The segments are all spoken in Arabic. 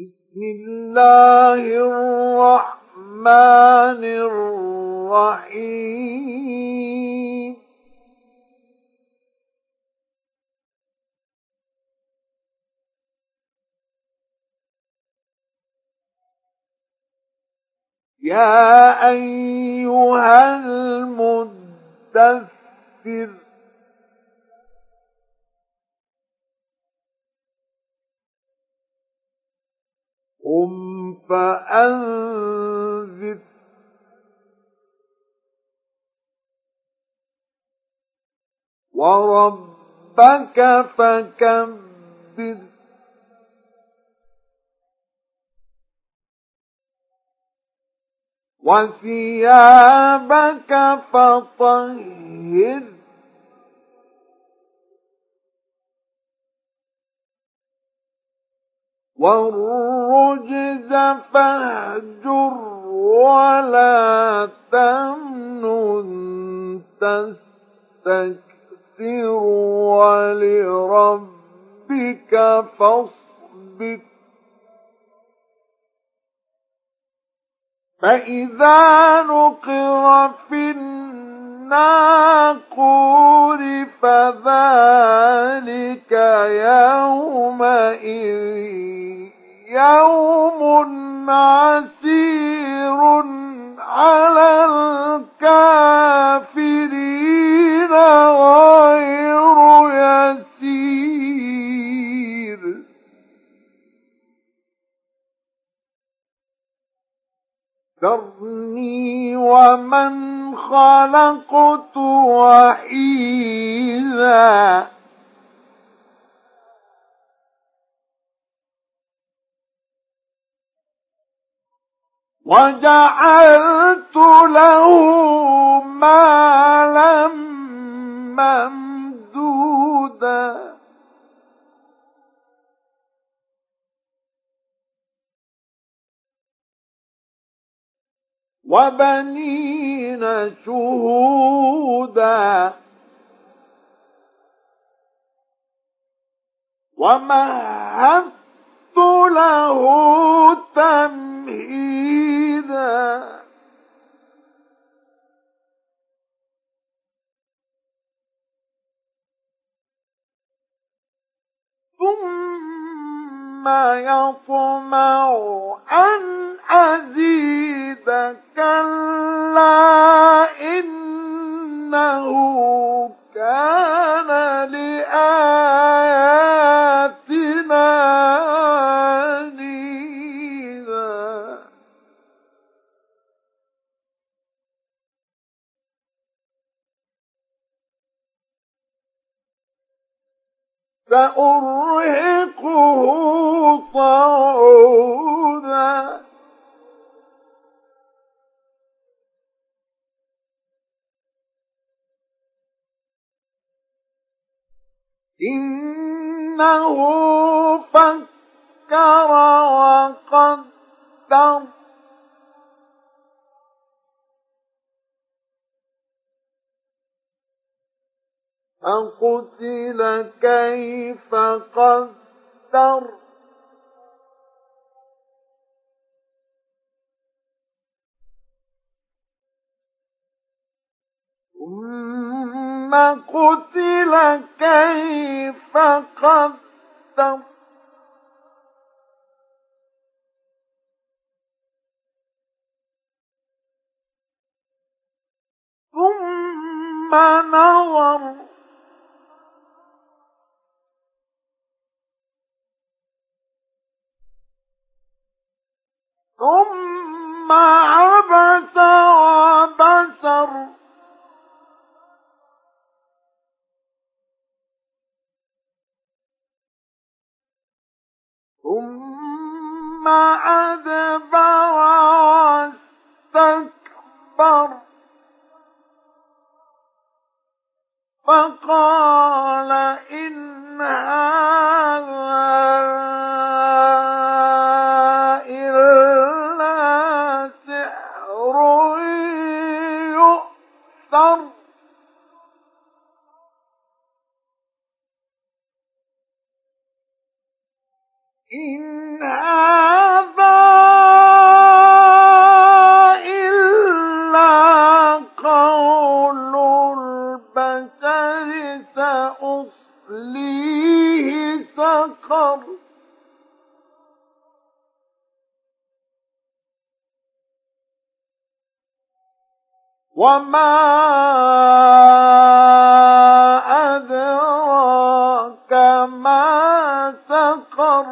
بسم الله الرحمن الرحيم. يا أيها المدثر قم فأنذر. وربك فكبر. وثيابك فطهر. والرجز فاهجر ولا تمنن تستكثر ولربك فاصبر. فإذا نقر في الناقور فذلك يومئذ يوم عسير على وجعلت له مالا ممدودا. وبنين شهودا. ومهدت له تمهيدا. ثم يطمع أن أزيد كلا إنه كان لآياتنا عنيدا سأرهقه صعودا. إنه فكر وقدر. فقتل كيف قدر. ثم قتل كيف قدر. ثم نظر فقال إن هذا سقر وما أدراك ما سقر.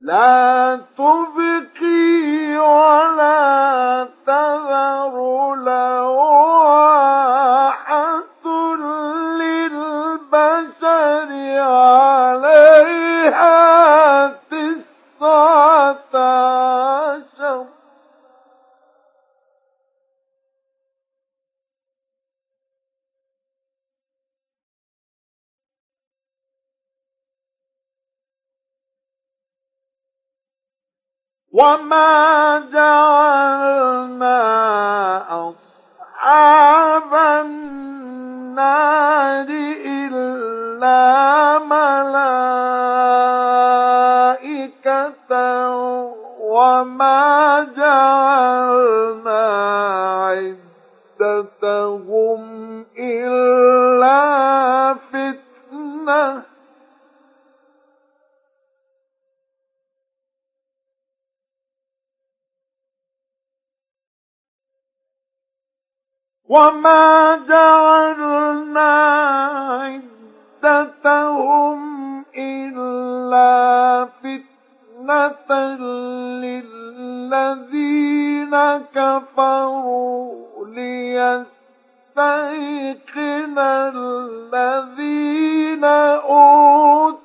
لا تبقي ولا وما جعلنا أصحاب النار إلا ملائكة وما وما جعلنا عدتهم إلا فتنة للذين كفروا ليستيقن الذين أوتوا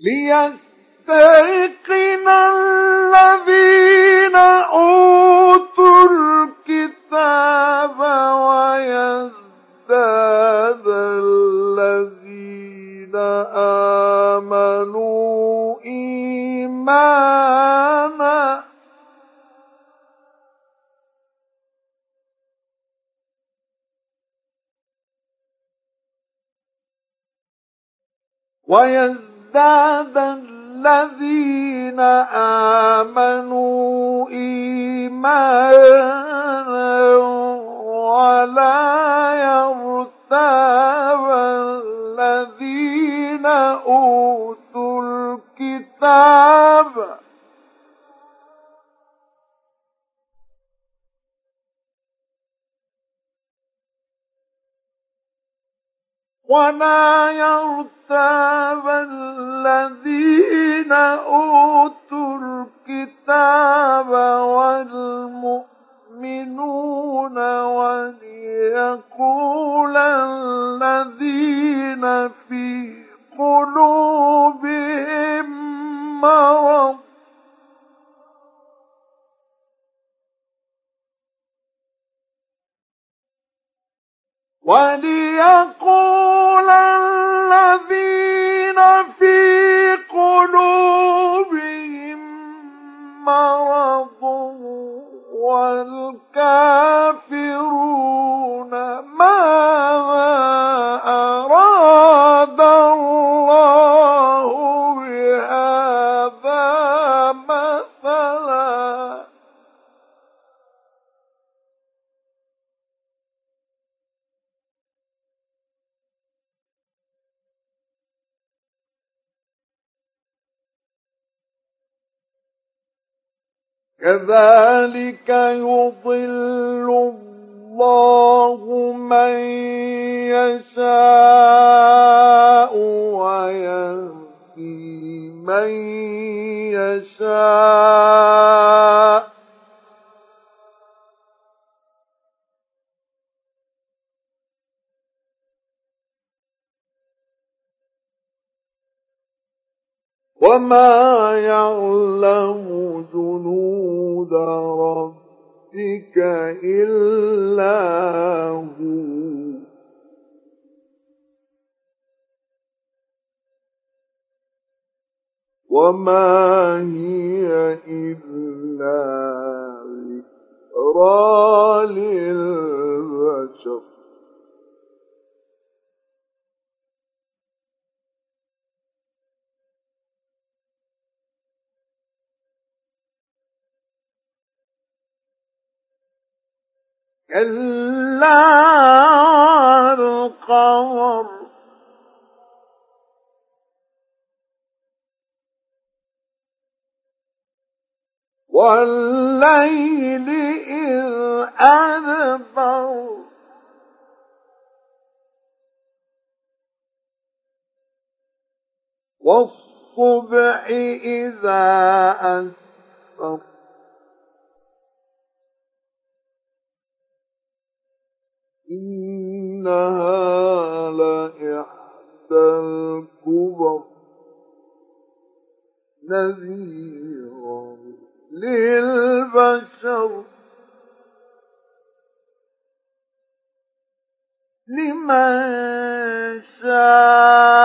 ليستيقن الذين أوتوا الكتاب ويزداد الذين آمنوا إيمانا. ويزداد الذين آمنوا إيمانا ولا يرتاب الذين أوتوا الكتاب ولا يرتاب الذين أوتوا الكتاب والمؤمنون وليقول الذين في قلوبهم مرض وليقول كذلك يضل الله من يشاء ويهدي من يشاء. وما يعلم جنود ربك إلا هو وما هي إلا ذكر ذكرى للبشر كلا القمر والليل إذ أدبر. والصبح إذا أسفر. إنها لإحدى الكبر. نذيرا للبشر. لمن شاء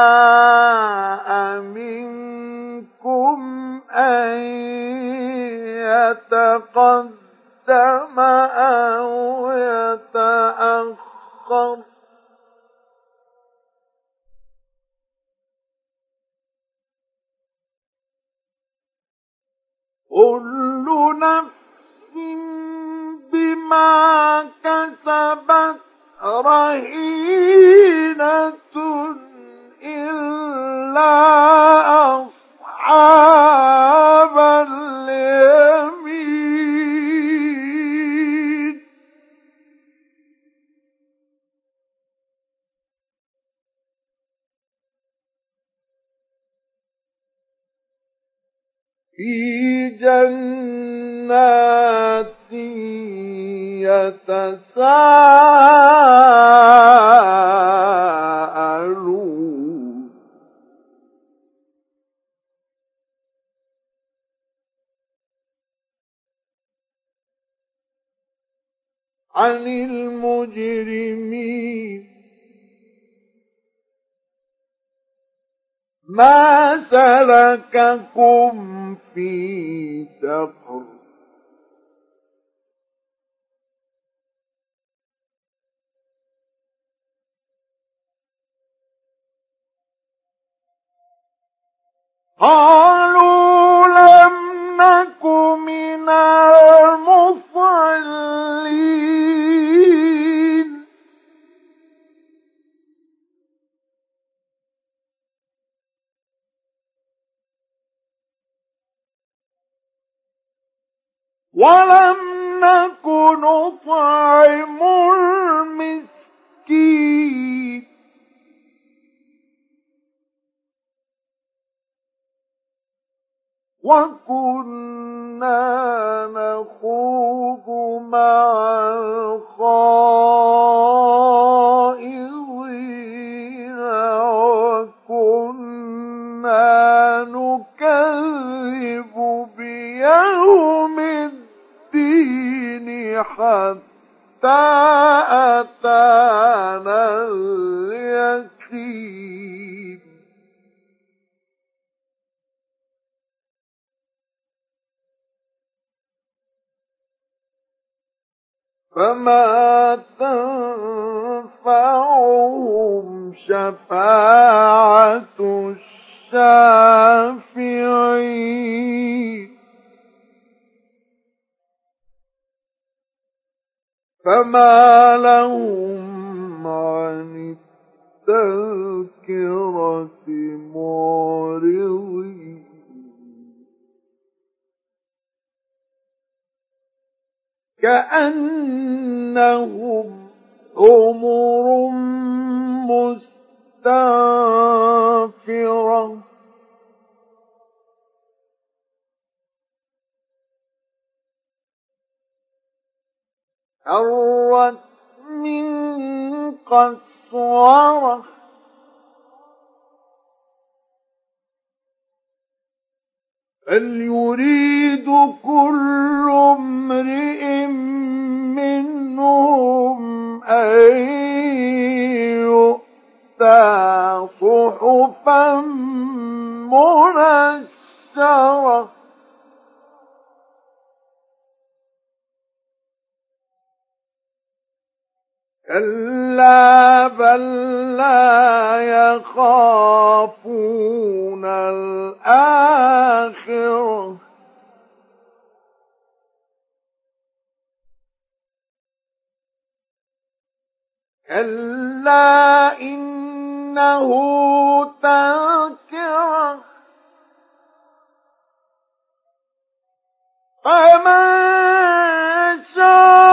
عن المجرمين. ما سلككم في سقر Oh, وكنا نخوض مع الخائضين وكنا نكذب بيوم الدين حتى فما تنفعهم شفاعة الشافعين فما لهم عن التذكرة معرضين كأنهم حمر مستنفرة. فرت من قسورة بل يريد كل امرئ منشرة كلا بل لا يخافون الآخرة. كلا إنه تذكرة. فمن شاء